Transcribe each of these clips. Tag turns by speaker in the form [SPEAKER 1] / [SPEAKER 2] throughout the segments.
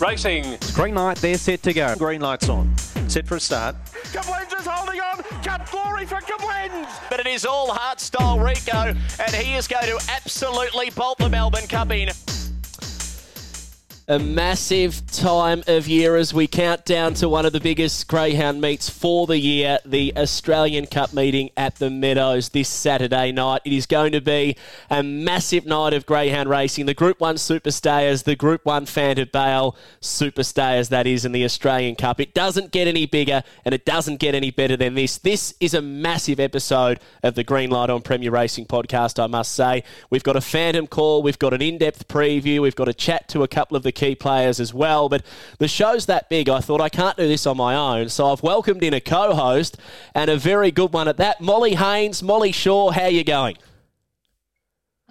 [SPEAKER 1] Racing.
[SPEAKER 2] Green light, they're set to go.
[SPEAKER 3] Green lights on. Set for a start.
[SPEAKER 1] Koblenz is holding on. Cup glory for Koblenz. But it is all heart style Rico, and he is going to absolutely bolt the Melbourne Cup in.
[SPEAKER 4] A massive time of year as we count down to one of the biggest greyhound meets for the year, the Australian Cup meeting at the Meadows this Saturday night. It is going to be a massive night of greyhound racing. The Group 1 Superstayers, the Group 1 Fanta Bale Superstayers, that is, in the Australian Cup. It doesn't get any bigger and it doesn't get any better than this. This is a massive episode of the Green Light on Premier Racing podcast, I must say. We've got a Phantom call, we've got an in depth preview, we've got a chat to a couple of the key players as well. But the show's that big, I thought I can't do this on my own. So I've welcomed in a co host and a very good one at that. Molly Haynes, Molly Shaw, how you going?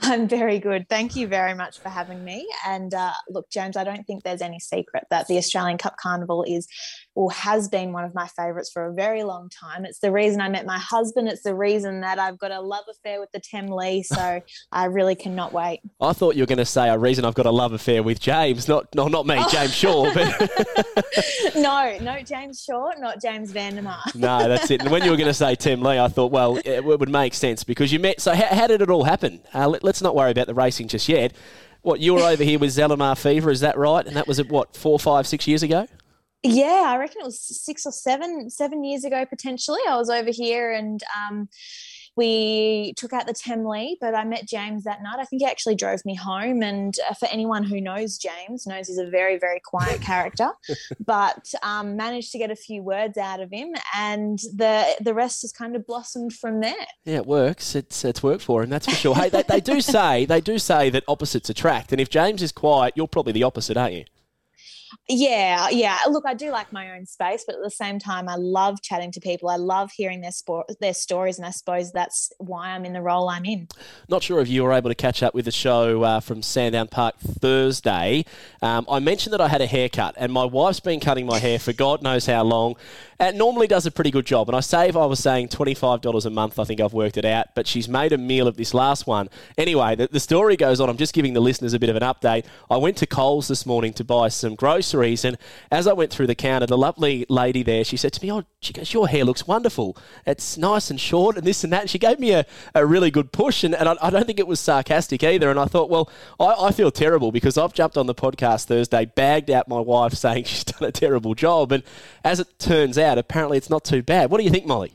[SPEAKER 5] I'm very good. Thank you very much for having me. And uh, look, James, I don't think there's any secret that the Australian Cup Carnival is or has been one of my favourites for a very long time. It's the reason I met my husband. It's the reason that I've got a love affair with the Temlee. So I really cannot wait.
[SPEAKER 4] I thought you were going to say a reason I've got a love affair with James. Not, no, not me, James Shaw. But
[SPEAKER 5] no, no, James Shaw, not James Vandermeer.
[SPEAKER 4] no, that's it. And when you were going to say Temlee, I thought, well, it would make sense because you met. So how, how did it all happen? Uh, let, let's not worry about the racing just yet. What you were over here with Zellamar Fever, is that right? And that was at what four, five, six years ago.
[SPEAKER 5] Yeah, I reckon it was six or seven, seven years ago potentially. I was over here and um, we took out the Temlee, but I met James that night. I think he actually drove me home. And uh, for anyone who knows James, knows he's a very, very quiet character, but um, managed to get a few words out of him, and the the rest has kind of blossomed from there.
[SPEAKER 4] Yeah, it works. It's it's worked for him, that's for sure. hey, they, they do say they do say that opposites attract, and if James is quiet, you're probably the opposite, aren't you?
[SPEAKER 5] Yeah, yeah. Look, I do like my own space, but at the same time, I love chatting to people. I love hearing their sport, their stories, and I suppose that's why I'm in the role I'm in.
[SPEAKER 4] Not sure if you were able to catch up with the show uh, from Sandown Park Thursday. Um, I mentioned that I had a haircut, and my wife's been cutting my hair for God knows how long. And normally does a pretty good job, and I save. I was saying twenty five dollars a month. I think I've worked it out, but she's made a meal of this last one. Anyway, the, the story goes on. I'm just giving the listeners a bit of an update. I went to Coles this morning to buy some groceries, and as I went through the counter, the lovely lady there, she said to me, "Oh, she goes, your hair looks wonderful. It's nice and short, and this and that." And she gave me a, a really good push, and, and I, I don't think it was sarcastic either. And I thought, well, I, I feel terrible because I've jumped on the podcast Thursday, bagged out my wife saying she's done a terrible job, and as it turns out, apparently it's not too bad. What do you think, Molly?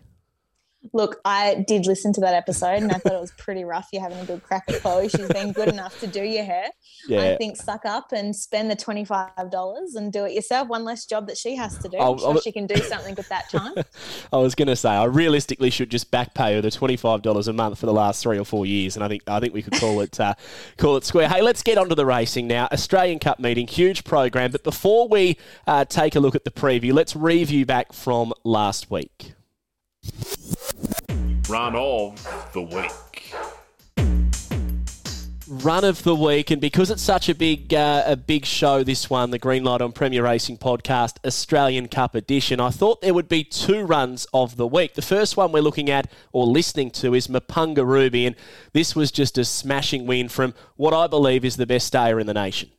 [SPEAKER 5] Look, I did listen to that episode and I thought it was pretty rough. You're having a good crack at Chloe. She's been good enough to do your hair. Yeah. I think suck up and spend the $25 and do it yourself. One less job that she has to do. I'm sure I'll, she can do something with that time.
[SPEAKER 4] I was going to say, I realistically should just back pay her the $25 a month for the last three or four years. And I think I think we could call it uh, call it square. Hey, let's get on to the racing now. Australian Cup meeting, huge program. But before we uh, take a look at the preview, let's review back from last week
[SPEAKER 1] run of the week.
[SPEAKER 4] Run of the week, and because it's such a big uh, a big show, this one, the Green Light on Premier Racing podcast, Australian Cup edition, I thought there would be two runs of the week. The first one we're looking at or listening to is Mapunga Ruby, and this was just a smashing win from what I believe is the best stayer in the nation.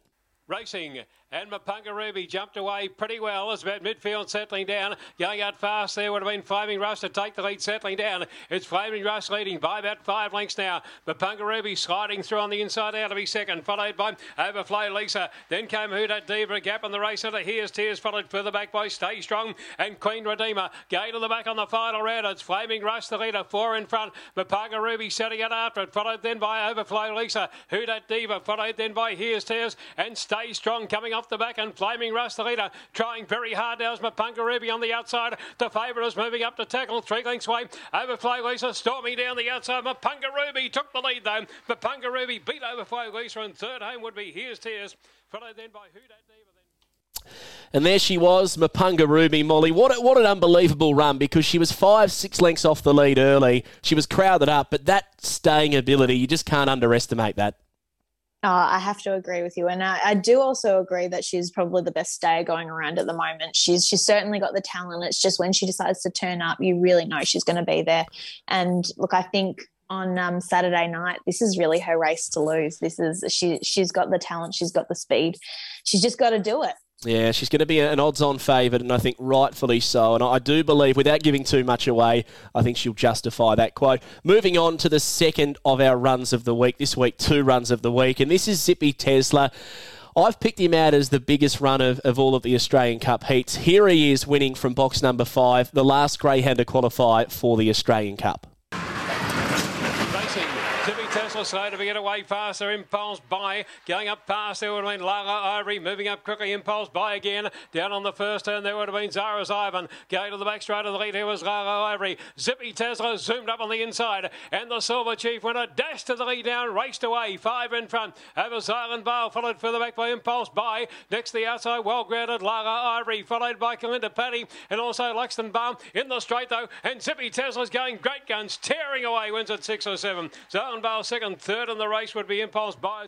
[SPEAKER 1] Racing and Mapunga Ruby jumped away pretty well as about midfield settling down. Going out fast there would have been Flaming Rush to take the lead settling down. It's Flaming Rush leading by about five lengths now. Mapunga Ruby sliding through on the inside out of his second, followed by Overflow Lisa. Then came Huda Diva, gap in the race under Here's Tears, followed further back by Stay Strong and Queen Redeemer. Gay to the back on the final round. It's Flaming Rush, the leader, four in front. Mapunga Ruby setting it after it, followed then by Overflow Lisa. Huda Diva, followed then by Here's Tears and Stay Strong coming off the back and Flaming Rush, the leader, trying very hard now as Mapunga Ruby on the outside. The favourite is moving up to tackle three lengths away. Overflow Lisa storming down the outside. Mapunga Ruby took the lead though. Mapunga Ruby beat Overflow Lisa and third home would be Here's Tears. Followed then by Who Diva.
[SPEAKER 4] And there she was, Mapunga Ruby Molly. What, a, what an unbelievable run because she was five, six lengths off the lead early. She was crowded up, but that staying ability, you just can't underestimate that.
[SPEAKER 5] Uh, I have to agree with you, and I, I, do also agree that she's probably the best stayer going around at the moment. She's she's certainly got the talent. It's just when she decides to turn up, you really know she's going to be there. And look, I think on um, Saturday night, this is really her race to lose. This is she she's got the talent, she's got the speed, she's just got to do it.
[SPEAKER 4] Yeah, she's going to be an odds on favourite, and I think rightfully so. And I do believe, without giving too much away, I think she'll justify that quote. Moving on to the second of our runs of the week. This week, two runs of the week, and this is Zippy Tesla. I've picked him out as the biggest run of, of all of the Australian Cup heats. Here he is winning from box number five, the last greyhound to qualify for the Australian Cup.
[SPEAKER 1] Tesla slow to get away faster. Impulse by going up past there would have been Lara Ivory moving up quickly. Impulse by again down on the first turn. There would have been Zara's Ivan going to the back straight of the lead. Here was Lara Ivory. Zippy Tesla zoomed up on the inside, and the Silver Chief winner dashed to the lead down, raced away five in front over Silent Vale, followed further back by Impulse by next the outside, well grounded Lara Ivory, followed by Kalinda Paddy and also Luxton Balm in the straight though, and Zippy Tesla's going great guns, tearing away, wins at six or seven. Silent second, third in the race would be Impulse by.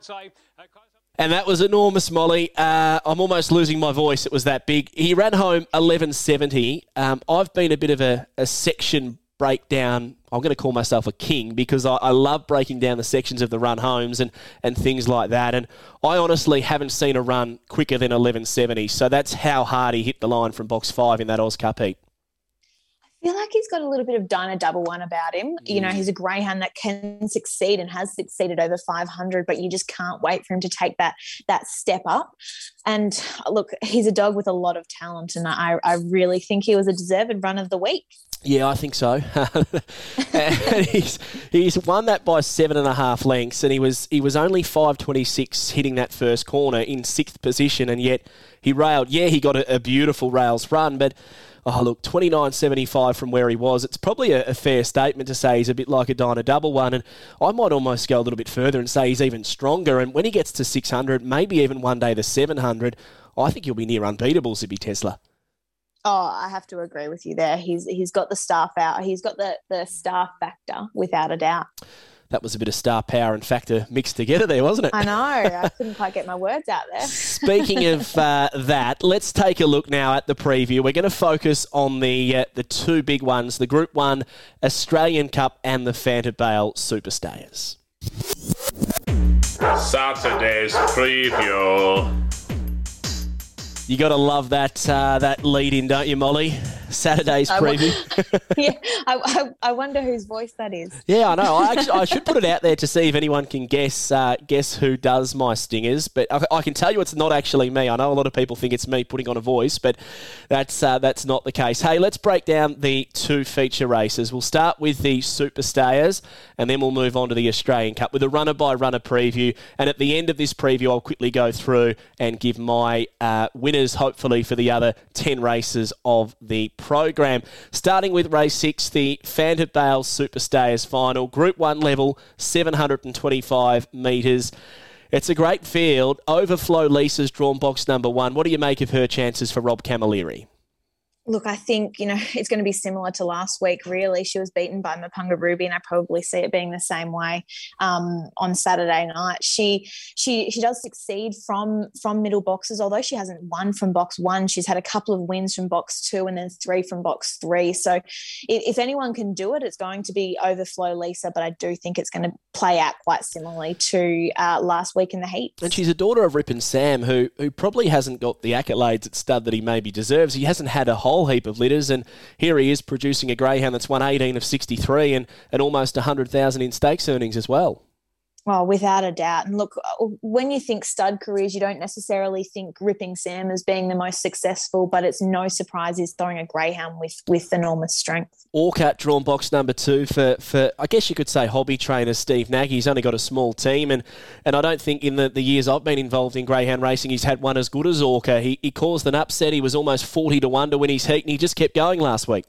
[SPEAKER 4] And that was enormous, Molly. Uh, I'm almost losing my voice. It was that big. He ran home 1170. Um, I've been a bit of a, a section breakdown. I'm going to call myself a king because I, I, love breaking down the sections of the run homes and, and things like that. And I honestly haven't seen a run quicker than 1170. So that's how hard he hit the line from box five in that Oz Cup heat
[SPEAKER 5] feel like he's got a little bit of Dyna Double One about him. Mm. You know, mm. he's a greyhound that can succeed and has succeeded over 500, but you just can't wait for him to take that that step up. And look, he's a dog with a lot of talent, and I, I really think he was a deserved run of the week.
[SPEAKER 4] Yeah, I think so. he's he's won that by seven and a half lengths, and he was he was only five twenty six hitting that first corner in sixth position, and yet he railed. Yeah, he got a, a beautiful rails run, but oh, look, 29.75 from where he was. It's probably a, a, fair statement to say he's a bit like a Dyna double one. And I might almost go a little bit further and say he's even stronger. And when he gets to 600, maybe even one day the 700, I think he'll be near unbeatable, Zippy Tesla.
[SPEAKER 5] Oh, I have to agree with you there. He's he's got the staff out. He's got the the staff factor without a doubt
[SPEAKER 4] that was a bit of star power and factor mixed together there, wasn't it?
[SPEAKER 5] I know. I couldn't quite get my words out there.
[SPEAKER 4] Speaking of uh, that, let's take a look now at the preview. We're going to focus on the uh, the two big ones: the Group One Australian Cup and the Fanta Bale Superstayers.
[SPEAKER 2] Saturday's preview.
[SPEAKER 4] You got to love that uh, that lead in, don't you, Molly? Saturday's preview.
[SPEAKER 5] yeah, I, I, I, wonder whose voice that is.
[SPEAKER 4] Yeah, I know. I, actually, I should put it out there to see if anyone can guess uh, guess who does my stingers. But I, I, can tell you it's not actually me. I know a lot of people think it's me putting on a voice, but that's uh, that's not the case. Hey, let's break down the two feature races. We'll start with the Superstayers, and then we'll move on to the Australian Cup with a runner by runner preview. And at the end of this preview, I'll quickly go through and give my uh, winners, hopefully, for the other 10 races of the program. Starting with race six, the Fanta Bale Superstayers final, Group 1 level, 725 metres. It's a great field. Overflow Lisa's drawn box number one. What do you make of her chances for Rob Camilleri?
[SPEAKER 5] Look, I think, you know, it's going to be similar to last week, really. She was beaten by Mapunga Ruby, and I probably see it being the same way um, on Saturday night. She she she does succeed from from middle boxes, although she hasn't won from box one. She's had a couple of wins from box two and then three from box three. So if, if anyone can do it, it's going to be Overflow Lisa, but I do think it's going to play out quite similarly to uh, last week in the heat.
[SPEAKER 4] And she's a daughter of Rip and Sam, who who probably hasn't got the accolades at stud that he maybe deserves. He hasn't had a whole whole heap of litters, and here he is producing a greyhound that's won 18 of 63 and, and almost 100,000 in stakes earnings as well.
[SPEAKER 5] Well, without a doubt. And look, uh, when you think stud careers, you don't necessarily think Ripping Sam as being the most successful, but it's no surprise he's throwing a greyhound with with enormous strength.
[SPEAKER 4] Orcat drawn box number two for, for I guess you could say hobby trainer Steve Nagy. He's only got a small team, and, and I don't think in the, the years I've been involved in greyhound racing, he's had one as good as Orca. He, he caused an upset. He was almost 40 to 1 to win his heat, and he just kept going last week.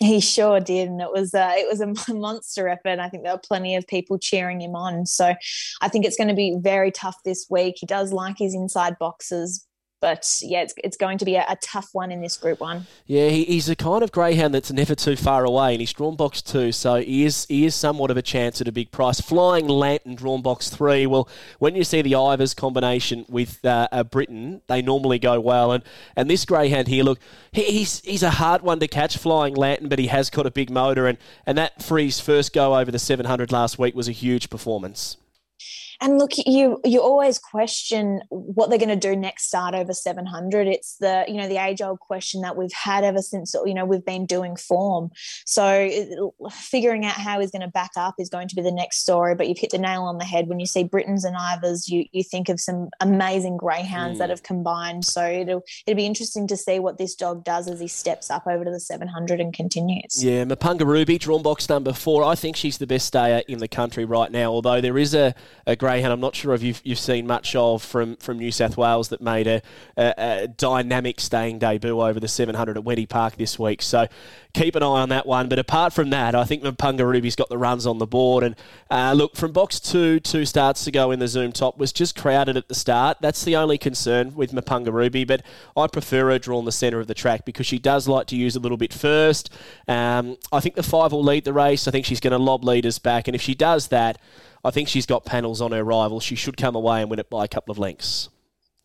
[SPEAKER 5] He sure did, and it was uh, it was a monster effort. I think there were plenty of people cheering him on. So I think it's going to be very tough this week. He does like his inside boxes, but yeah, it's, it's going to be a, a, tough one in this group one.
[SPEAKER 4] Yeah, he, he's a kind of greyhound that's never too far away, and he's drawn box two, so he is he is somewhat of a chance at a big price. Flying Lantern drawn box three. Well, when you see the Ivers combination with uh, a Britton, they normally go well, and and this greyhound here, look, he, he's he's a hard one to catch, Flying Lantern, but he has got a big motor, and and that for his first go over the 700 last week was a huge performance.
[SPEAKER 5] And look, you you always question what they're going to do next start over 700. It's the you know the age old question that we've had ever since you know we've been doing form. So figuring out how he's going to back up is going to be the next story. But you've hit the nail on the head when you see Brittons and Ivors. You you think of some amazing greyhounds mm. that have combined. So it'll it'll be interesting to see what this dog does as he steps up over to the 700 and continues.
[SPEAKER 4] Yeah, Mapunga Ruby, drawn box number four. I think she's the best stayer in the country right now. Although there is a, a greyhound I'm not sure if you've, you've seen much of from, from New South Wales that made a, a, a dynamic staying debut over the 700 at Wendy Park this week. So keep an eye on that one. But apart from that, I think Mapunga Ruby's got the runs on the board. And uh, look, from box two, two starts to go in the Zoom top was just crowded at the start. That's the only concern with Mapunga Ruby. But I prefer her drawn the centre of the track because she does like to use a little bit first. Um, I think the five will lead the race. I think she's going to lob leaders back. And if she does that, I think she's got panels on her rival. She should come away and win it by a couple of lengths.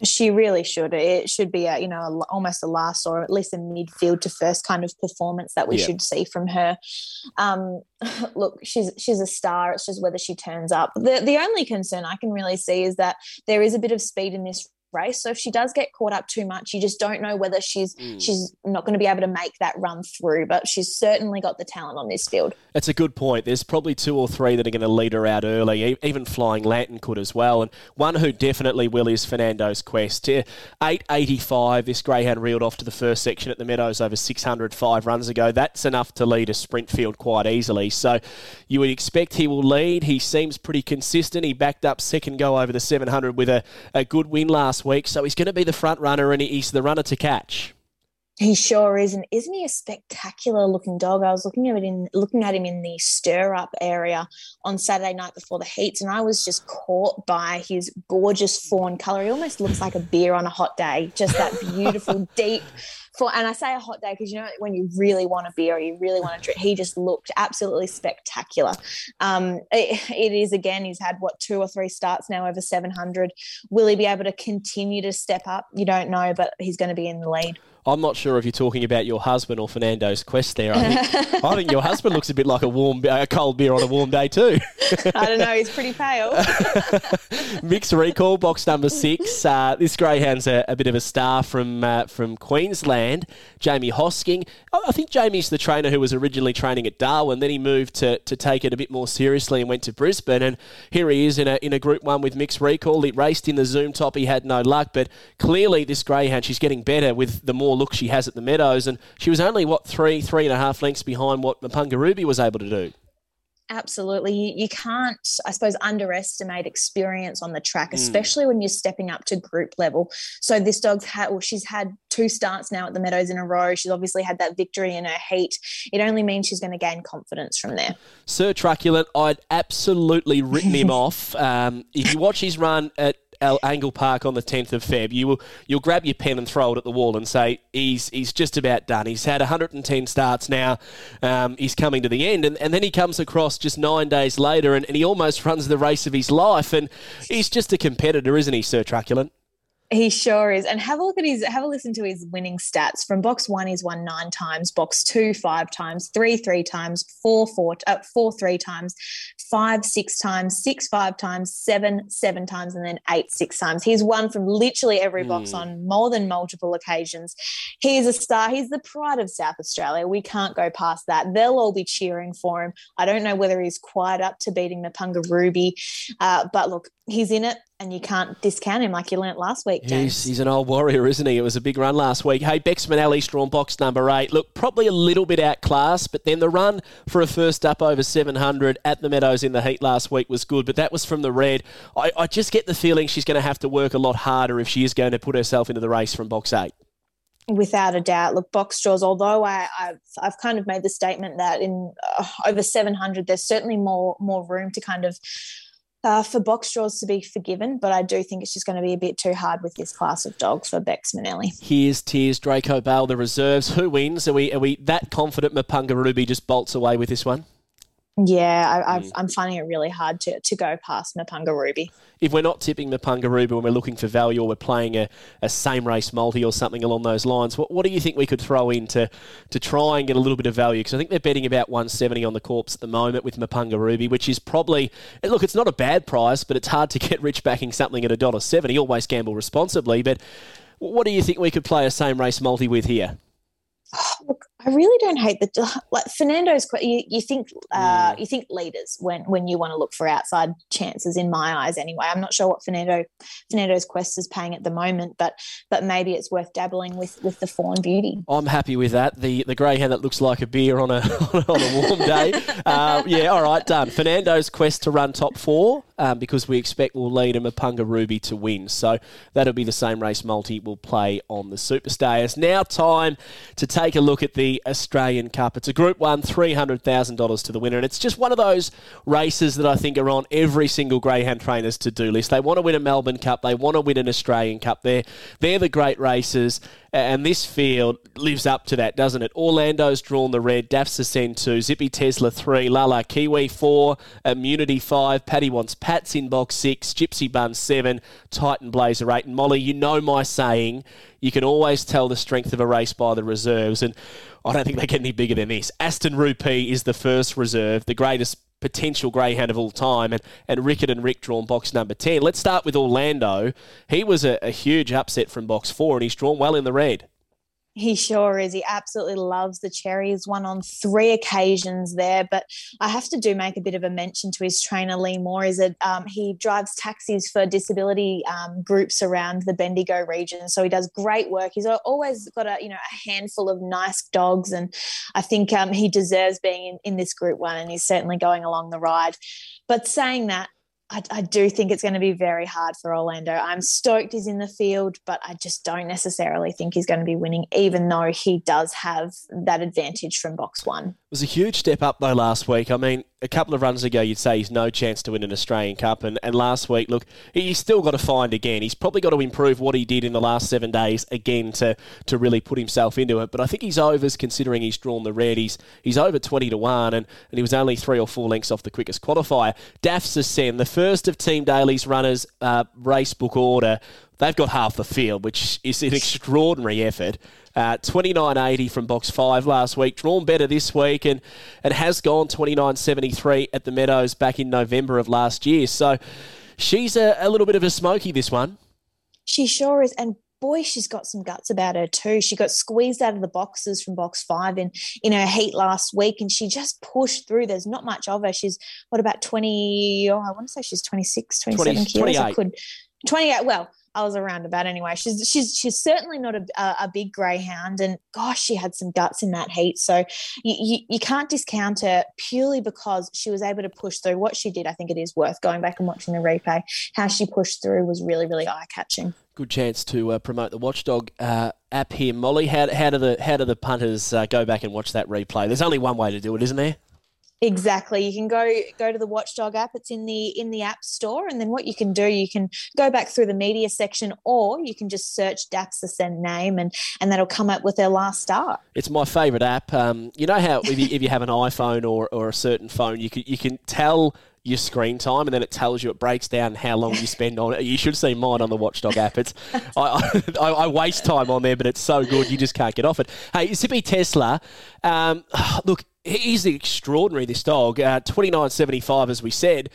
[SPEAKER 5] She really should. It should be a you know a, almost a last or at least a midfield to first kind of performance that we yeah. should see from her. Um, look, she's she's a star. It's just whether she turns up. The the only concern I can really see is that there is a bit of speed in this race. So if she does get caught up too much, you just don't know whether she's mm. she's not going to be able to make that run through. But she's certainly got the talent on this field.
[SPEAKER 4] That's a good point. There's probably two or three that are going to lead her out early. Even Flying Lantern could as well. And one who definitely will is Fernando's Quest. 885, this greyhound reeled off to the first section at the Meadows over 605 runs ago. That's enough to lead a sprint field quite easily. So you would expect he will lead. He seems pretty consistent. He backed up second go over the 700 with a, a good win last week, so he's going to be the front runner and he's the runner to catch.
[SPEAKER 5] He sure is, and isn't he a spectacular looking dog? I was looking at it in looking at him in the stir up area on Saturday night before the heats, and I was just caught by his gorgeous fawn colour. He almost looks like a beer on a hot day, just that beautiful, deep for and I say a hot day because you know when you really want a beer or you really want to drink, he just looked absolutely spectacular. Um, it, it is again, he's had what two or three starts now over 700. Will he be able to continue to step up? You don't know, but he's going to be in the lead.
[SPEAKER 4] I'm not sure if you're talking about your husband or Fernando's quest there. I think, I think your husband looks a bit like a warm, a cold beer on a warm day too.
[SPEAKER 5] I don't know. He's pretty pale.
[SPEAKER 4] Mixed recall, box number six. Uh, this greyhound's a, a, bit of a star from uh, from Queensland. Jamie Hosking. I think Jamie's the trainer who was originally training at Darwin. Then he moved to, to take it a bit more seriously and went to Brisbane. And here he is in a in a Group One with mixed recall. He raced in the Zoom top. He had no luck, but clearly this greyhound she's getting better with the more more look she has at the Meadows. And she was only, what, three, three and a half lengths behind what Mapunga Ruby was able to do.
[SPEAKER 5] Absolutely. You, you can't, I suppose, underestimate experience on the track, mm. especially when you're stepping up to group level. So this dog's had, well, she's had two starts now at the Meadows in a row. She's obviously had that victory in her heat. It only means she's going to gain confidence from there.
[SPEAKER 4] Sir Truculent, I'd absolutely written him off. Um, if you watch his run at Angle Park on the 10th of Feb, you will you'll grab your pen and throw it at the wall and say he's he's just about done. He's had 110 starts now. Um, he's coming to the end, and, and then he comes across just nine days later, and, and he almost runs the race of his life. And he's just a competitor, isn't he, Sir Truculent?
[SPEAKER 5] He sure is. And have a look at his, have a listen to his winning stats. From box one, he's won nine times, box two, five times, three, three times, four, four, uh, four, three times, five, six times, six, five times, seven, seven times, and then eight, six times. He's won from literally every box mm. on more than multiple occasions. He is a star. He's the pride of South Australia. We can't go past that. They'll all be cheering for him. I don't know whether he's quite up to beating Mapunga Ruby, uh, but look, he's in it and you can't discount him like you learnt last week, James.
[SPEAKER 4] He's, he's an old warrior, isn't he? It was a big run last week. Hey, Bex Manelli, drawn box number eight. Look, probably a little bit outclassed, but then the run for a first up over 700 at the Meadows in the heat last week was good, but that was from the red. I, I just get the feeling she's going to have to work a lot harder if she is going to put herself into the race from box eight.
[SPEAKER 5] Without a doubt, look, box draws. Although I, have I've kind of made the statement that in uh, over 700, there's certainly more more room to kind of uh, for box draws to be forgiven, but I do think it's just going to be a bit too hard with this class of dogs for Bex Manelli.
[SPEAKER 4] Here's Tears, Draco Bale, the reserves. Who wins? Are we are we that confident Mapunga Ruby just bolts away with this one?
[SPEAKER 5] Yeah, I, I've, mm. I'm finding it really hard to, to go past Mapunga Ruby.
[SPEAKER 4] If we're not tipping Mapunga Ruby when we're looking for value or we're playing a, a same race multi or something along those lines, what, what do you think we could throw in to, to try and get a little bit of value? Because I think they're betting about 170 on the corpse at the moment with Mapunga Ruby, which is probably, look, it's not a bad price, but it's hard to get rich backing something at $1.70. Always gamble responsibly, but what do you think we could play a same race multi with here?
[SPEAKER 5] I really don't hate the like Fernando's. You, you think uh, mm. you think leaders when when you want to look for outside chances. In my eyes, anyway. I'm not sure what Fernando Fernando's quest is paying at the moment, but but maybe it's worth dabbling with with the Fawn Beauty.
[SPEAKER 4] I'm happy with that. The the grey hair that looks like a beer on a on a warm day. uh, yeah, all right, done. Fernando's quest to run top four um, because we expect we'll lead a Mapunga Ruby to win. So that'll be the same race multi we'll play on the Superstar. It's now time to take a look at the Australian Cup. It's a Group 1, $300,000 to the winner. And it's just one of those races that I think are on every single Greyhound trainer's to do list. They want to win a Melbourne Cup, they want to win an Australian Cup. They're, they're the great races. And this field lives up to that, doesn't it? Orlando's drawn the red, Daffs Ascend 2, Zippy Tesla 3, Lala Kiwi 4, Immunity 5, Paddy wants Pats in box 6, Gypsy Bun 7, Titan Blazer 8. And Molly, you know my saying, you can always tell the strength of a race by the reserves. And I don't think they get any bigger than this. Aston Rupee is the first reserve, the greatest potential greyhound of all time, and, and Rickett and Rick drawn box number 10. Let's start with Orlando. He was a, a huge upset from box four, and he's drawn well in the red.
[SPEAKER 5] He sure is. He absolutely loves the cherries. Won on three occasions there, but I have to do make a bit of a mention to his trainer Lee Moore. Is that um, he drives taxis for disability um, groups around the Bendigo region, so he does great work. He's always got a you know a handful of nice dogs, and I think um, he deserves being in, in this Group One, and he's certainly going along the ride. But saying that, I, I, do think it's going to be very hard for Orlando. I'm stoked he's in the field, but I just don't necessarily think he's going to be winning, even though he does have that advantage from box one. It
[SPEAKER 4] was a huge step up, though, last week. I mean, a couple of runs ago, you'd say he's no chance to win an Australian Cup. And, and last week, look, he's still got to find again. He's probably got to improve what he did in the last seven days again to, to really put himself into it. But I think he's overs considering he's drawn the red. He's, he's over 20 to 1, and, and he was only three or four lengths off the quickest qualifier. Daffs Ascend, the first of Team Daly's runners' uh, race book order, they've got half the field, which is an extraordinary effort. Uh, 29.80 from box five last week, drawn better this week, and it has gone 29.73 at the Meadows back in November of last year. So she's a, a little bit of a smoky, this one.
[SPEAKER 5] She sure is. And boy, she's got some guts about her too. She got squeezed out of the boxes from box five in, in her heat last week and she just pushed through. There's not much of her. She's what about 20? Oh, I want to say she's 26, 27 20, kilos. 28. I could, 28. Well, I was around about anyway. She's she's she's certainly not a, a, big greyhound, and gosh, she had some guts in that heat. So you, you, you can't discount her purely because she was able to push through. What she did, I think it is worth going back and watching the replay. How she pushed through was really really eye catching.
[SPEAKER 4] Good chance to uh, promote the Watchdog uh, app here, Molly. How, how do the how do the punters uh, go back and watch that replay? There's only one way to do it, isn't there?
[SPEAKER 5] Exactly. You can go go to the Watchdog app. It's in the in the app store, and then what you can do, you can go back through the media section, or you can just search Daffs Ascend name, and and that'll come up with their last start.
[SPEAKER 4] It's my favourite app. Um, you know how if you, if you have an iPhone or, or a certain phone, you can you can tell your screen time, and then it tells you it breaks down how long you spend on it. You should see mine on the Watchdog app. It's I, I, I, waste time on there, but it's so good you just can't get off it. Hey, Zippy Tesla, um, look, he's extraordinary. This dog, uh, twenty nine seventy five, as we said.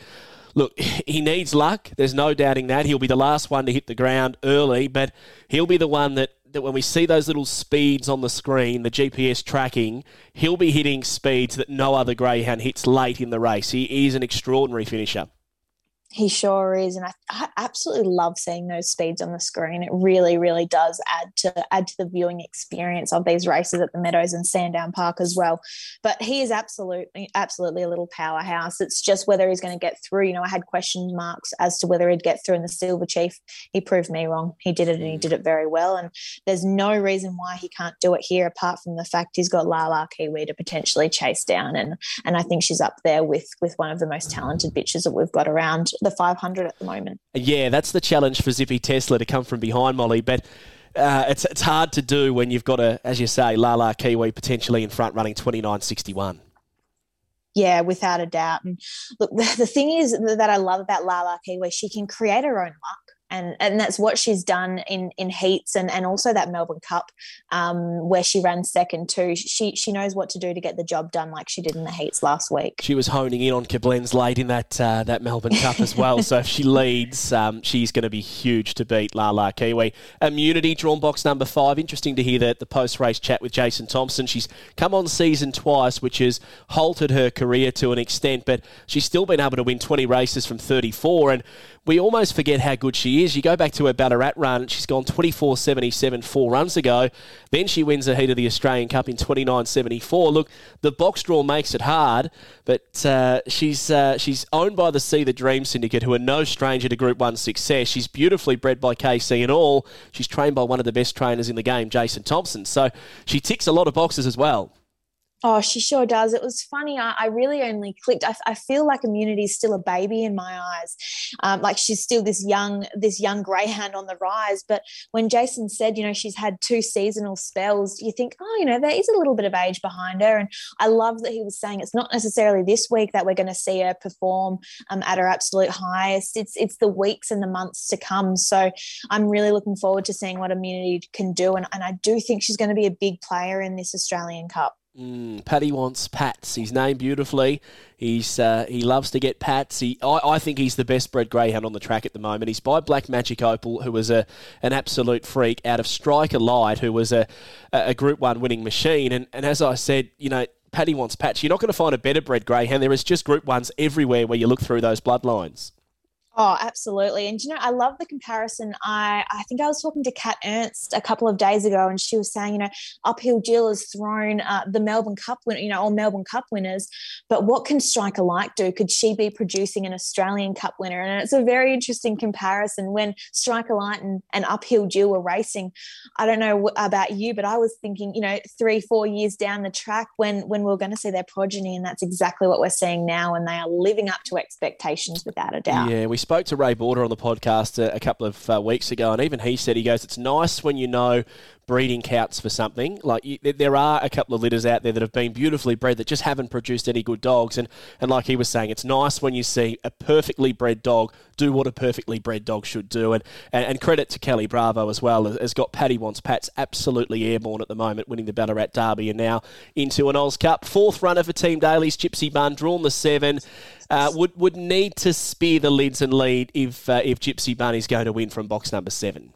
[SPEAKER 4] Look, he needs luck. There's no doubting that. He'll be the last one to hit the ground early, but he'll be the one that that when we see those little speeds on the screen, the GPS tracking, he'll be hitting speeds that no other greyhound hits late in the race. He is an extraordinary finisher.
[SPEAKER 5] He sure is, and I, I, absolutely love seeing those speeds on the screen. It really, really does add to add to the viewing experience of these races at the Meadows and Sandown Park as well. But he is absolutely, absolutely a little powerhouse. It's just whether he's going to get through. You know, I had question marks as to whether he'd get through in the Silver Chief. He proved me wrong. He did it, and he mm. did it very well. And there's no reason why he can't do it here, apart from the fact he's got Lala Kiwi to potentially chase down. And and I think she's up there with with one of the most talented bitches that we've got around the 500 at the moment.
[SPEAKER 4] Yeah, that's the challenge for Zippy Tesla to come from behind, Molly. But uh, it's it's hard to do when you've got a, as you say, Lala Kiwi potentially in front running 29.61.
[SPEAKER 5] Yeah, without a doubt. And look, the, the thing is that I love about Lala Kiwi, she can create her own luck and and that's what she's done in in heats and and also that Melbourne Cup um, where she ran second too. She she knows what to do to get the job done, like she did in the heats last week.
[SPEAKER 4] She was honing in on Koblenz late in that uh, that Melbourne Cup as well. so if she leads, um, she's going to be huge to beat Lala Kiwi. Immunity drawn box number five. Interesting to hear that the post race chat with Jason Thompson. She's come on season twice, which has halted her career to an extent, but she's still been able to win 20 races from 34. And we almost forget how good she is. You go back to her Ballarat run, she's gone 24 77 four runs ago. Then she wins the heat of the Australian Cup in 29 74. Look, the box draw makes it hard, but uh, she's uh, she's owned by the See the Dream Syndicate, who are no stranger to Group 1 success. She's beautifully bred by KC and all. She's trained by one of the best trainers in the game, Jason Thompson. So she ticks a lot of boxes as well.
[SPEAKER 5] Oh, she sure does. It was funny. I, I really only clicked. I, I, feel like Immunity is still a baby in my eyes, um, like she's still this young, this young greyhound on the rise. But when Jason said, you know, she's had two seasonal spells, you think, oh, you know, there is a little bit of age behind her. And I love that he was saying it's not necessarily this week that we're going to see her perform um, at her absolute highest. It's it's the weeks and the months to come. So I'm really looking forward to seeing what Immunity can do, and, and I do think she's going to be a big player in this Australian Cup.
[SPEAKER 4] Mm, Paddy wants pats. He's named beautifully. He's uh, he loves to get pats. He, I, I, think he's the best bred greyhound on the track at the moment. He's by Black Magic Opal, who was a an absolute freak, out of Striker Light, who was a a Group One winning machine. And and as I said, you know, Paddy wants pats. You're not going to find a better bred greyhound. There is just Group Ones everywhere where you look through those bloodlines.
[SPEAKER 5] Oh, absolutely. And you know, I love the comparison. I I think I was talking to Kat Ernst a couple of days ago, and she was saying, you know, Uphill Jill has thrown uh, the Melbourne Cup winner, you know, all Melbourne Cup winners, but what can Striker Light do? Could she be producing an Australian Cup winner? And it's a very interesting comparison. When Striker Light and, and Uphill Jill were racing, I don't know about you, but I was thinking, you know, three, four years down the track when when we are going to see their progeny, and that's exactly what we're seeing now, and they are living up to expectations without a doubt.
[SPEAKER 4] Yeah, we spoke to Ray Border on the podcast a, a couple of uh, weeks ago, and even he said he goes, "It's nice when you know breeding counts for something. Like you, there are a couple of litters out there that have been beautifully bred that just haven't produced any good dogs. And and like he was saying, it's nice when you see a perfectly bred dog do what a perfectly bred dog should do. And and, and credit to Kelly Bravo as well has got Paddy wants Pats absolutely airborne at the moment, winning the Ballarat Derby and now into an Oz Cup. Fourth runner for Team Daly's Gypsy Bun, drawn the seven. Uh, would would need to spear the lids and lead if uh, if Gypsy Bun is going to win from box number seven.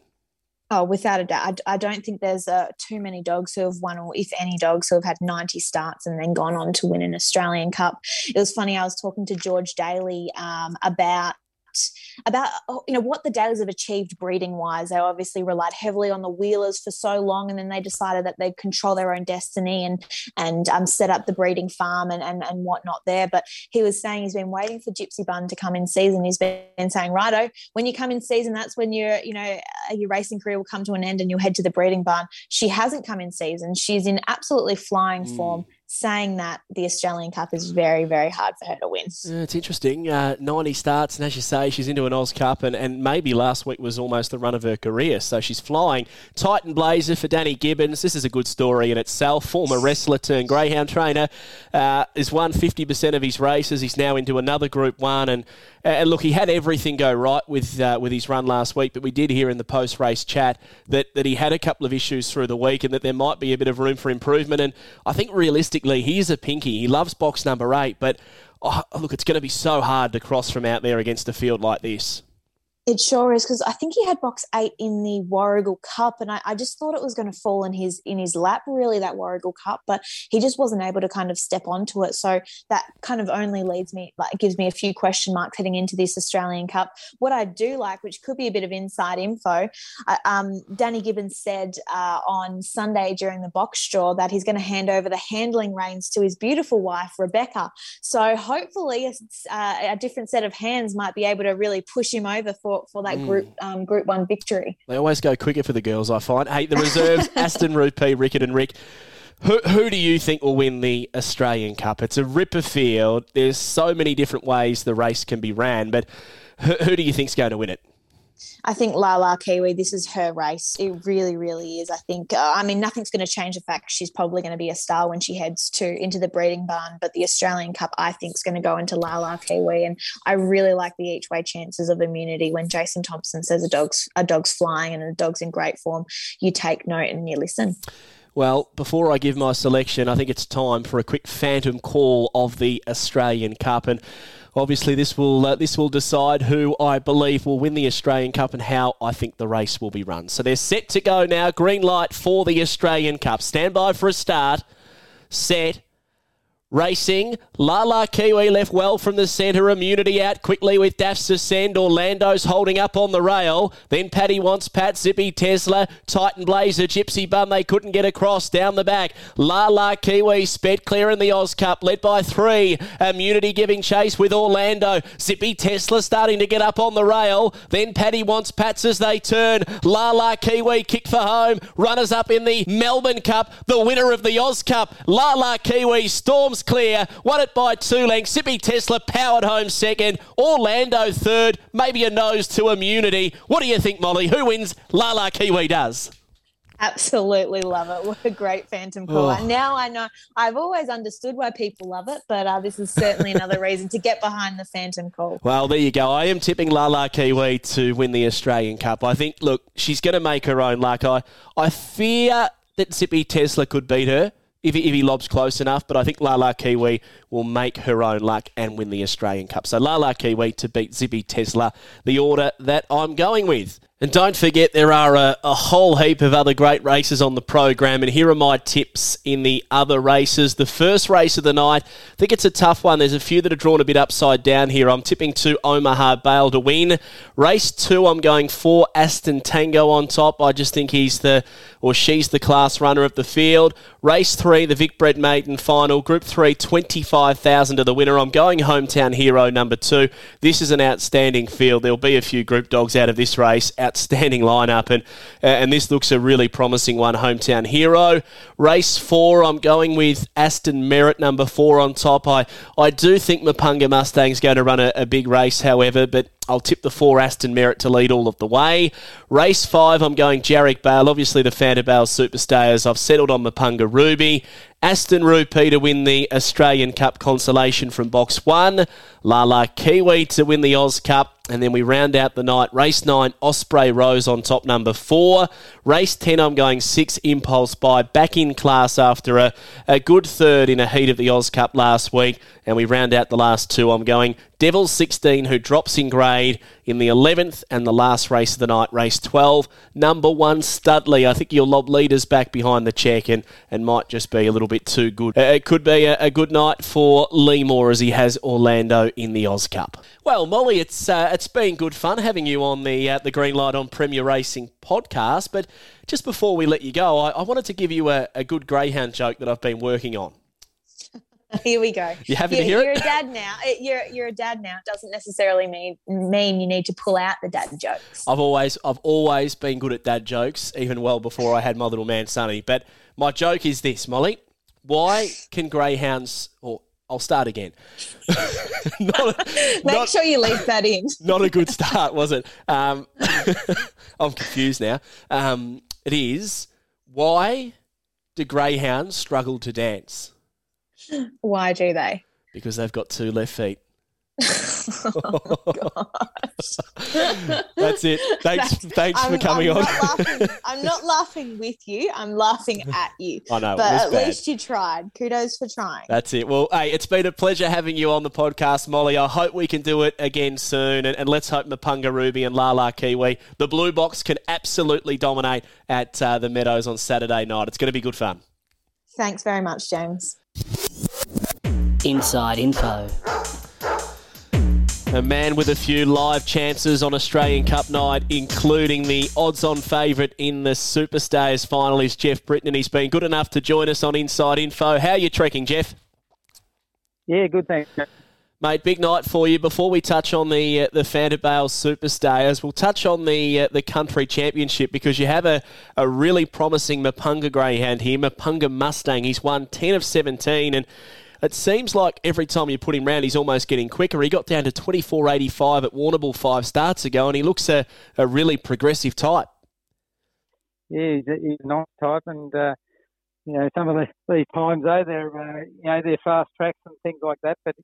[SPEAKER 5] Oh, without a doubt. I, I don't think there's uh, too many dogs who have won, or if any dogs who have had 90 starts and then gone on to win an Australian Cup. It was funny, I was talking to George Daly um, about about oh, you know what the Dalys have achieved breeding wise. They obviously relied heavily on the wheelers for so long, and then they decided that they'd control their own destiny and and um, set up the breeding farm and, and and whatnot there. But he was saying he's been waiting for Gypsy Bun to come in season. He's been saying, righto, when you come in season, that's when your you know uh, your racing career will come to an end and you'll head to the breeding barn. She hasn't come in season. She's in absolutely flying mm. form saying that the Australian Cup is very, very hard for her to win.
[SPEAKER 4] Yeah, it's interesting. Uh, 90 starts, and as you say, she's into an Oz Cup, and, and maybe last week was almost the run of her career. So she's flying. Titan Blazer for Danny Gibbons. This is a good story in itself. Former wrestler turned greyhound trainer. Uh, has won 50% of his races. He's now into another Group 1. And, and look, he had everything go right with uh, with his run last week, but we did hear in the post race chat that, that he had a couple of issues through the week and that there might be a bit of room for improvement. And I think realistically, realistically, he's a pinky. He loves box number eight, but oh, look, it's going to be so hard to cross from out there against a field like this.
[SPEAKER 5] It sure is because I think he had box eight in the Warragul Cup, and I, I just thought it was going to fall in his in his lap, really, that Warragul Cup, but he just wasn't able to kind of step onto it. So that kind of only leads me, like, gives me a few question marks heading into this Australian Cup. What I do like, which could be a bit of inside info, uh, um, Danny Gibbons said uh, on Sunday during the box draw that he's going to hand over the handling reins to his beautiful wife Rebecca. So hopefully, a, uh, a different set of hands might be able to really push him over for for, for that mm. group um, group one victory.
[SPEAKER 4] They always go quicker for the girls, I find. Hey, the reserves, Aston Rupee, Rickett and Rick. Who, who do you think will win the Australian Cup? It's a ripper field. There's so many different ways the race can be ran, but who, who do you think's going to win it?
[SPEAKER 5] I think Lala Kiwi, this is her race. It really, really is. I think. Uh, I mean, nothing's going to change the fact she's probably going to be a star when she heads to into the breeding barn. But the Australian Cup, I think, is going to go into Lala Kiwi, and I really like the each way chances of immunity. When Jason Thompson says a dog's a dog's flying and a dog's in great form, you take note and you listen.
[SPEAKER 4] Well, before I give my selection, I think it's time for a quick phantom call of the Australian Cup and. Obviously, this will uh, this will decide who I believe will win the Australian Cup and how I think the race will be run. So they're set to go now. Green light for the Australian Cup. Stand by for a start. Set. Racing, Lala Kiwi left well from the centre. Immunity out quickly with Daff's Ascend. Orlando's holding up on the rail. Then Paddy wants Pat, Zippy Tesla, Titan Blazer, Gypsy Bun. They couldn't get across down the back. Lala Kiwi sped clear in the Oz Cup, led by three. Immunity giving chase with Orlando. Zippy Tesla starting to get up on the rail. Then Paddy wants Pats as they turn. Lala Kiwi kick for home. Runners up in the Melbourne Cup. The winner of the Oz Cup. Lala Kiwi storms clear. Won it by two lengths. Zippy Tesla powered home second. Orlando third. Maybe a nose to immunity. What do you think, Molly? Who wins? Lala Kiwi does.
[SPEAKER 5] Absolutely love it. What a great phantom call. Oh. Now I know I've always understood why people love it, but uh, this is certainly another reason to get behind the phantom call.
[SPEAKER 4] Well, there you go. I am tipping Lala Kiwi to win the Australian Cup. I think, look, she's going to make her own luck. I, I fear that Zippy Tesla could beat her if he, if he lobs close enough. But I think Lala Kiwi will make her own luck and win the Australian Cup. So Lala Kiwi to beat Zippy Tesla, the order that I'm going with. And don't forget, there are a, a, whole heap of other great races on the program. And here are my tips in the other races. The first race of the night, I think it's a tough one. There's a few that are drawn a bit upside down here. I'm tipping to Omaha Bale to win. Race two, I'm going for Aston Tango on top. I just think he's the, or she's the class runner of the field. Race three, the Vic Bred Maiden final. Group three, 25,000 to the winner. I'm going hometown hero number two. This is an outstanding field. There'll be a few group dogs out of this race outstanding lineup, and uh, and this looks a really promising one. Hometown hero race four. I'm going with Aston Merit number four on top. I I do think Mapunga Mustang's going to run a, a big race, however, but I'll tip the four Aston Merit to lead all of the way. Race five, I'm going Jarek Bale. Obviously, the Fanta Bale Superstayers. I've settled on Mapunga Ruby. Aston Rupee to win the Australian Cup consolation from box one. Lala Kiwi to win the Oz Cup. And then we round out the night. Race 9, Osprey Rose on top number 4. Race 10, I'm going 6, Impulse by back in class after a, a good third in a heat of the Oz Cup last week. And we round out the last two. I'm going Devil 16, who drops in grade in the 11th and the last race of the night, race 12. Number 1, Studley. I think your lob leader's back behind the check and, and might just be a little bit too good. Uh, it could be a, a good night for Lee Moore as he has Orlando in the Oz Cup. Well, Molly, it's uh, it's been good fun having you on the uh, the Green Light on Premier Racing podcast. But just before we let you go, I, I wanted to give you a, a good greyhound joke that I've been working on.
[SPEAKER 5] Here we go.
[SPEAKER 4] You happy
[SPEAKER 5] you're,
[SPEAKER 4] to hear
[SPEAKER 5] you're
[SPEAKER 4] it?
[SPEAKER 5] a dad now. You're you're a dad now. It doesn't necessarily mean mean you need to pull out the dad jokes.
[SPEAKER 4] I've always I've always been good at dad jokes, even well before I had my little man Sonny. But my joke is this, Molly: Why can greyhounds? Or I'll start again.
[SPEAKER 5] not Make not, sure you leave that in.
[SPEAKER 4] not a good start, was it? Um, I'm confused now. Um, it is why do greyhounds struggle to dance?
[SPEAKER 5] Why do they?
[SPEAKER 4] Because they've got two left feet.
[SPEAKER 5] oh,
[SPEAKER 4] That's it. Thanks,
[SPEAKER 5] That's,
[SPEAKER 4] thanks
[SPEAKER 5] I'm,
[SPEAKER 4] for coming
[SPEAKER 5] I'm
[SPEAKER 4] on.
[SPEAKER 5] Not laughing, I'm not laughing with you. I'm laughing at you.
[SPEAKER 4] I know,
[SPEAKER 5] but at
[SPEAKER 4] bad.
[SPEAKER 5] least you tried. Kudos for trying.
[SPEAKER 4] That's it. Well, hey, it's been a pleasure having you on the podcast, Molly. I hope we can do it again soon. And, and let's hope Mapunga Ruby and Lala Kiwi, the Blue Box, can absolutely dominate at uh, the Meadows on Saturday night. It's going to be good fun.
[SPEAKER 5] Thanks very much, James.
[SPEAKER 6] Inside info.
[SPEAKER 4] A man with a few live chances on Australian Cup night, including the odds-on favourite in the Superstayers final, is Jeff Britton, and he's been good enough to join us on Inside Info. How are you trekking, Jeff?
[SPEAKER 7] Yeah, good, thanks.
[SPEAKER 4] Mate, big night for you. Before we touch on the uh, the Fanta Bale Superstayers, we'll touch on the uh, the country championship because you have a, a really promising Mapunga greyhound here, Mapunga Mustang. He's won ten of seventeen, and it seems like every time you put him round, he's almost getting quicker. He got down to 24.85 at Warrnambool five starts ago, and he looks a, a really progressive type.
[SPEAKER 7] Yeah, he's a, he's a nice type, and uh, you know some of the, these times though they're uh, you know they're fast tracks and things like that, but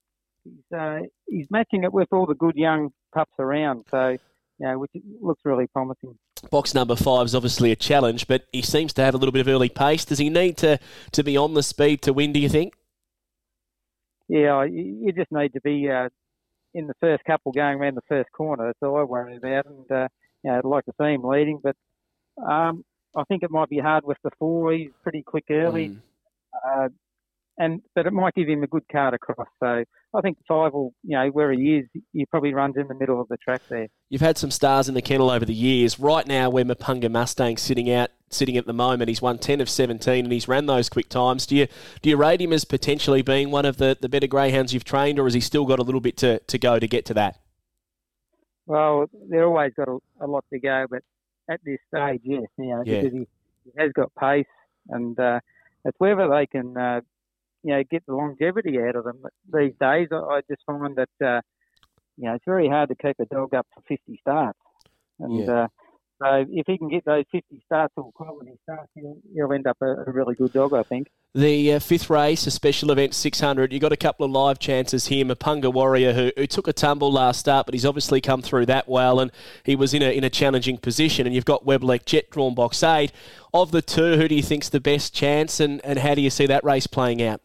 [SPEAKER 7] he's uh, he's matching it with all the good young pups around. So you know, which looks really promising.
[SPEAKER 4] Box number five is obviously a challenge, but he seems to have a little bit of early pace. Does he need to, to be on the speed to win, do you think?
[SPEAKER 7] Yeah, you just need to be uh, in the first couple going around the first corner. That's all I worry about. And, uh, you know, I'd like to see him leading, but um, I think it might be hard with the four. He's pretty quick early. Mm. Uh, and but it might give him a good card across. So I think five will, you know, where he is, he probably runs in the middle of the track there.
[SPEAKER 4] You've had some stars in the kennel over the years. Right now, where Mapunga Mustang's sitting out, sitting at the moment, he's won ten of seventeen, and he's ran those quick times. Do you do you rate him as potentially being one of the, the better greyhounds you've trained, or has he still got a little bit to, to go to get to that?
[SPEAKER 7] Well, they're always got a, a lot to go, but at this stage, yes, you know, yeah. because he, he has got pace, and uh, it's whether they can uh, you know get the longevity out of them these days. I just find that uh, you know it's very hard to keep a dog up for 50 starts, and yeah. uh, so if he can get those 50 starts or quality starts, he'll, he'll end up a, a, really good dog, I think.
[SPEAKER 4] The uh, fifth race, a special event 600, you got a couple of live chances here. Mapunga Warrior, who, who took a tumble last start, but he's obviously come through that well, and he was in a in a challenging position. And you've got Weblek Jet drawn box eight. Of the two, who do you think's the best chance, and, and how do you see that race playing out?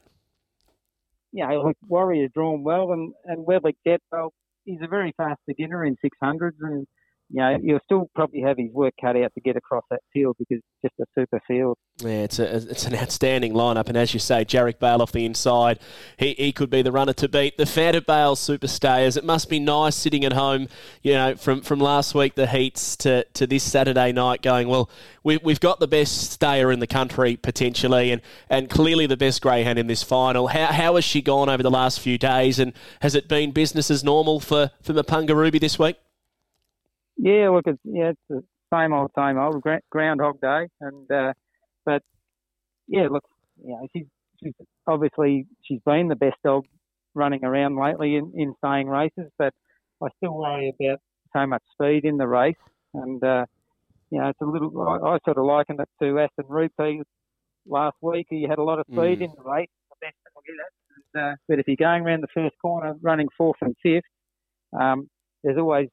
[SPEAKER 7] You know, like Warrior's drawn well, and and Jet, well, he's a very fast beginner in 600s, and you know, you'll still probably have his work cut out to get across that field because it's just a super field.
[SPEAKER 4] Yeah, it's a, it's an outstanding lineup, and as you say, Jarek Bale off the inside, he, he could be the runner to beat. The Fanta Bale superstayers. It must be nice sitting at home, you know, from, from last week the heats to, to this Saturday night, going well. We, we've got the best stayer in the country potentially, and, and clearly the best greyhound in this final. How how has she gone over the last few days, and has it been business as normal for for Mapunga Ruby this week?
[SPEAKER 7] Yeah, look, it's yeah, it's the same old, same old Groundhog Day, and uh, but yeah, look, you know, she's she's obviously she's been the best dog running around lately in, in staying races, but I still worry about so much speed in the race, and uh, you know, it's a little. I, I sort of liken it to Aston Rupee last week. He had a lot of speed mm. in the race, the best and, uh, but if you're going around the first corner running fourth and fifth, um, there's always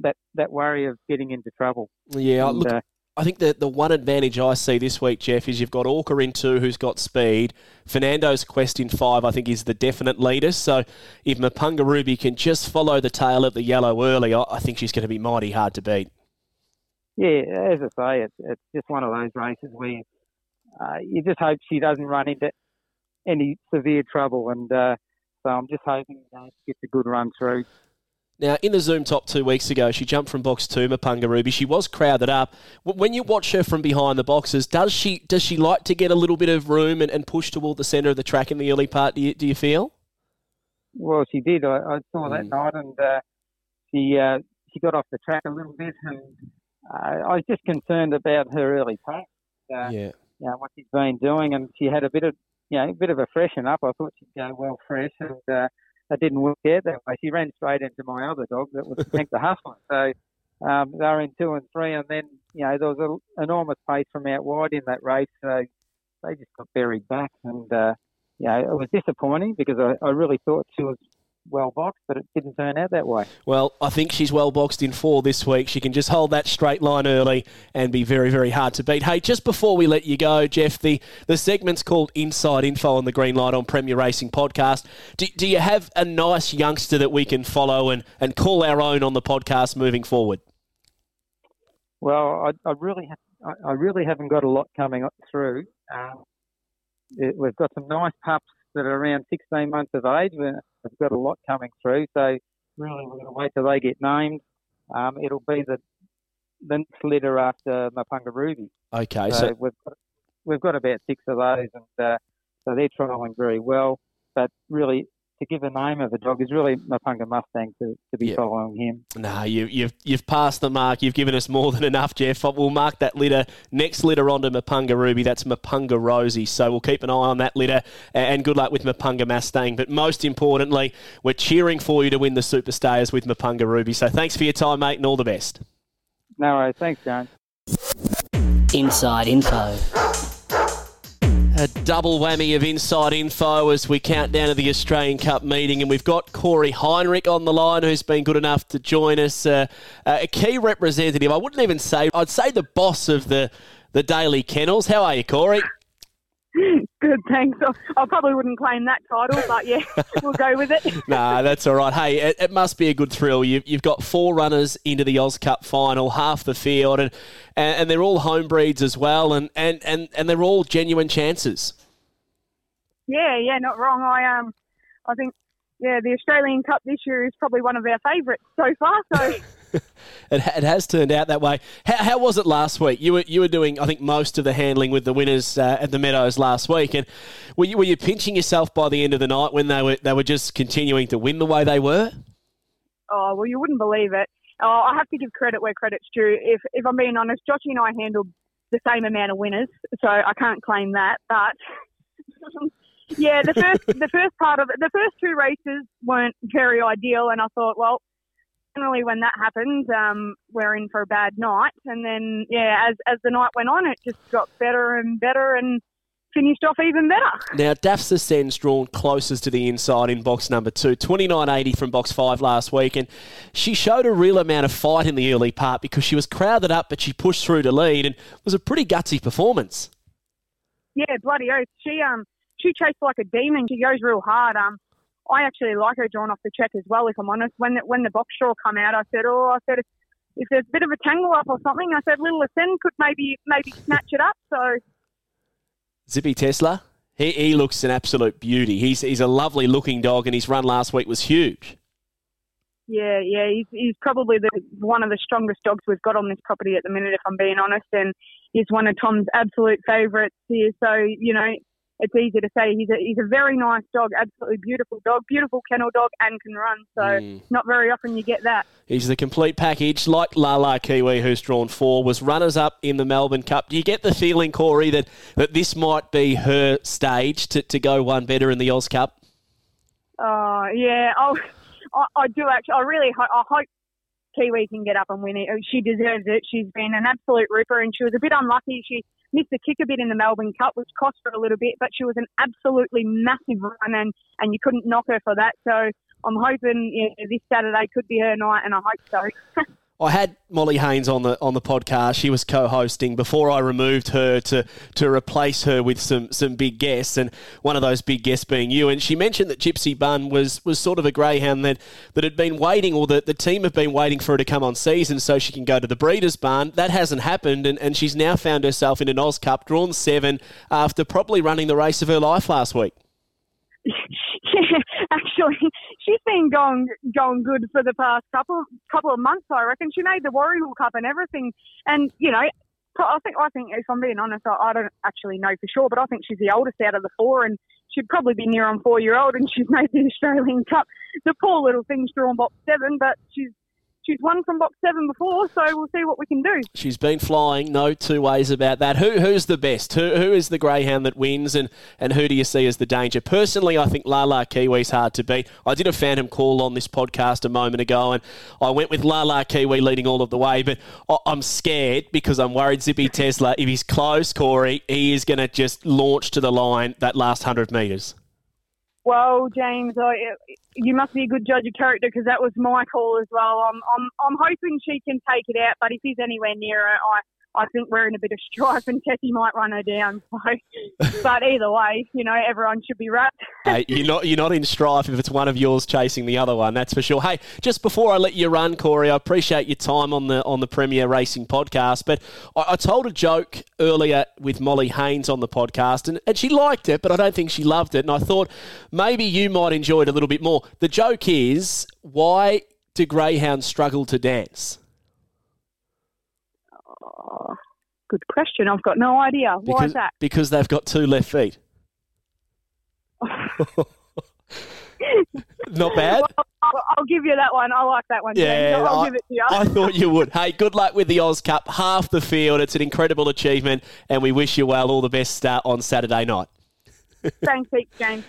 [SPEAKER 7] that that worry of getting into trouble.
[SPEAKER 4] Yeah, and, look, uh, I think that the one advantage I see this week, Jeff, is you've got Orca in two, who's got speed. Fernando's Quest in five, I think, is the definite leader. So if Mapunga Ruby can just follow the tail of the yellow early, I think she's going to be mighty hard to beat.
[SPEAKER 7] Yeah, as I say, it's, it's just one of those races where uh, you just hope she doesn't run into any severe trouble. And uh, so I'm just hoping uh, she gets a good run through.
[SPEAKER 4] Now, in the Zoom top two weeks ago, she jumped from box two, Mapunga Ruby. She was crowded up. When you watch her from behind the boxes, does she does she like to get a little bit of room and, and push toward the centre of the track in the early part? Do you, do you feel?
[SPEAKER 7] Well, she did. I, I saw that mm. night, and uh, she uh, she got off the track a little bit, and uh, I was just concerned about her early pace.
[SPEAKER 4] Uh, yeah.
[SPEAKER 7] You know, what she's been doing, and she had a bit of you know a bit of a freshen up. I thought she'd go well fresh, and that didn't work out that way. She ran straight into my other dog that was Tank the Hustler. So um, they were in two and three, and then you know there was an enormous pace from out wide in that race. So they just got buried back, and uh, you know it was disappointing because I, I really thought she was well boxed, but it didn't turn out that way.
[SPEAKER 4] Well, I think she's well boxed in four this week. She can just hold that straight line early and be very, very hard to beat. Hey, just before we let you go, Jeff, the, the segment's called Inside Info on the Green Light on Premier Racing Podcast. Do, do you have a nice youngster that we can follow and, and call our own on the podcast moving forward?
[SPEAKER 7] Well, I, I really have, I really haven't got a lot coming through. Um, it, we've got some nice pups that are around 16 months of age. We've got a lot coming through, so really we're going to wait till they get named. Um, it'll be the the next litter after Mapunga Ruby.
[SPEAKER 4] Okay,
[SPEAKER 7] so, so, we've got, we've got about six of those, and uh, so they're trialling very well. But really, to give a name of a dog is really Mapunga Mustang to, to be
[SPEAKER 4] Yep.
[SPEAKER 7] following him.
[SPEAKER 4] No, you, you've you've passed the mark. You've given us more than enough, Jeff. We'll mark that litter next litter onto Mapunga Ruby. That's Mapunga Rosie. So we'll keep an eye on that litter. And good luck with Mapunga Mustang. But most importantly, we're cheering for you to win the Superstayers with Mapunga Ruby. So thanks for your time, mate, and all the best.
[SPEAKER 7] No worries. Thanks, John.
[SPEAKER 6] Inside info.
[SPEAKER 4] A double whammy of inside info as we count down to the Australian Cup meeting, and we've got Corey Heinrich on the line, who's been good enough to join us. Uh, uh, a key representative. I wouldn't even say. I'd say the boss of the the Temlee Kennels. How are you, Corey?
[SPEAKER 8] Good, thanks. I, I probably wouldn't claim that title, but yeah, we'll go with it.
[SPEAKER 4] nah, that's all right. Hey, it, it must be a good thrill. You've, you've got four runners into the Oz Cup final, half the field, and, and, and they're all home breeds as well, and, and, and, and they're all genuine chances.
[SPEAKER 8] Yeah, yeah, not wrong. I um, I think yeah, the Australian Cup this year is probably one of our favourites so far. So
[SPEAKER 4] It, it has turned out that way. How, how was it last week? You were you were doing, I think, most of the handling with the winners uh, at the Meadows last week, and were you, were you pinching yourself by the end of the night when they were they were just continuing to win the way they were?
[SPEAKER 8] oh well, you wouldn't believe it. Oh, I have to give credit where credit's due. If if I'm being honest, Joshy and I handled the same amount of winners, so I can't claim that. But yeah, the first the first part of it, the first two races weren't very ideal, and I thought, well, generally when that happens, um, we're in for a bad night. And then yeah, as as the night went on, it just got better and better, and finished off even better.
[SPEAKER 4] Now, Daph's Ascend's drawn closest to the inside in box number two, 29.80 from box five last week, and she showed a real amount of fight in the early part because she was crowded up, but she pushed through to lead, and it was a pretty gutsy performance.
[SPEAKER 8] Yeah, bloody oath. She um she chased like a demon. She goes real hard. Um, I actually like her drawn off the check as well. If I'm honest, when the, when the box draw come out, I said, oh, I said if, if there's a bit of a tangle up or something, I said little Ascend could maybe maybe snatch it up. So
[SPEAKER 4] Zippy Tesla, he, he looks an absolute beauty. He's, he's a lovely looking dog, and his run last week was huge.
[SPEAKER 8] yeah, yeah, he's, he's probably the one of the strongest dogs we've got on this property at the minute. If I'm being honest, and he's one of Tom's absolute favourites here. So you know. It's easy to say he's a he's a very nice dog, absolutely beautiful dog, beautiful kennel dog, and can run. So
[SPEAKER 4] Mm.
[SPEAKER 8] not very often you get that.
[SPEAKER 4] He's the complete package, like Lala Kiwi, who's drawn four, was runners up in the Melbourne Cup. Do you get the feeling, Corey, that, that this might be her stage to, to go one better in the Oz Cup?
[SPEAKER 8] Oh yeah, oh, I, I do actually. I really ho- I hope Kiwi can get up and win it. She deserves it. She's been an absolute ripper, and she was a bit unlucky. She missed the kick a bit in the Melbourne Cup, which cost her a little bit, but she was an absolutely massive run, and and you couldn't knock her for that. So I'm hoping yeah, this Saturday could be her night, and I hope so.
[SPEAKER 4] I had Molly Haynes on the on the podcast. She was co-hosting before I removed her to to replace her with some some big guests, and one of those big guests being you. And she mentioned that Gypsy Bun was was sort of a greyhound that that had been waiting, or that the team have been waiting for her to come on season so she can go to the breeders' barn. That hasn't happened, and, and she's now found herself in an Oz Cup, drawn seven after probably running the race of her life last week.
[SPEAKER 8] actually, she's been going going good for the past couple couple of months. I reckon she made the Warragul Cup and everything, and you know, I think I think if I'm being honest, I, I don't actually know for sure, but I think she's the oldest out of the four, and she'd probably be near on four year old, and she's made the Australian Cup. The poor little thing's drawn box seven, but she's she's won from box seven before, so we'll see what we can do.
[SPEAKER 4] She's been flying, no two ways about that. Who who's the best? Who who is the greyhound that wins, and, and who do you see as the danger? Personally, I think Lala Kiwi's hard to beat. I did a phantom call on this podcast a moment ago, and I went with Lala Kiwi leading all of the way, but I'm scared because I'm worried Zippy Tesla, if he's close, Corey, he is going to just launch to the line that last hundred metres.
[SPEAKER 8] Well, James, I, you must be a good judge of character because that was my call as well. I'm, I'm, I'm hoping she can take it out, but if he's anywhere near her, I, I think we're in a bit of strife and Tessie might run her down. So, but either way, you know, everyone should be wrapped.
[SPEAKER 4] hey, you're not you're not in strife if it's one of yours chasing the other one. That's for sure. Hey, just before I let you run, Corey, I appreciate your time on the on the Premier Racing podcast. But I, I told a joke earlier with Molly Haynes on the podcast, and, and she liked it, but I don't think she loved it. And I thought maybe you might enjoy it a little bit more. The joke is why do greyhounds struggle to dance?
[SPEAKER 8] Oh, good question. I've got no idea. Why
[SPEAKER 4] Because,
[SPEAKER 8] is that?
[SPEAKER 4] because they've got two left feet. Not bad.
[SPEAKER 8] Well, I'll, I'll give you that one. I like that one.
[SPEAKER 4] Yeah,
[SPEAKER 8] James. I'll, I'll give it to you.
[SPEAKER 4] I thought you would. Hey, good luck with the Oz Cup. Half the field. It's an incredible achievement, and we wish you well. All the best uh, on Saturday night.
[SPEAKER 8] Thanks, James.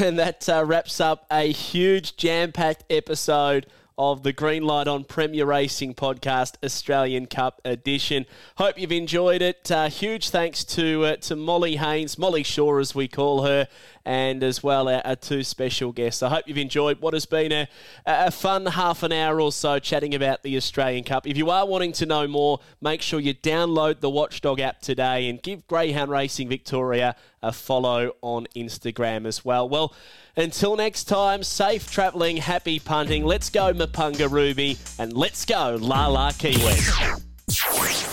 [SPEAKER 4] And that uh, wraps up a huge jam packed episode of the Green Light on Premier Racing podcast, Australian Cup edition. Hope you've enjoyed it. Uh, huge thanks to uh, to Molly Haynes, Molly Shaw as we call her, and as well our, our two special guests. I hope you've enjoyed what has been a, a fun half an hour or so chatting about the Australian Cup. If you are wanting to know more, make sure you download the Watchdog app today and give Greyhound Racing Victoria a follow on Instagram as well. Well, until next time, safe travelling, happy punting. Let's go, Mapunga Ruby, and let's go, La La Kiwi.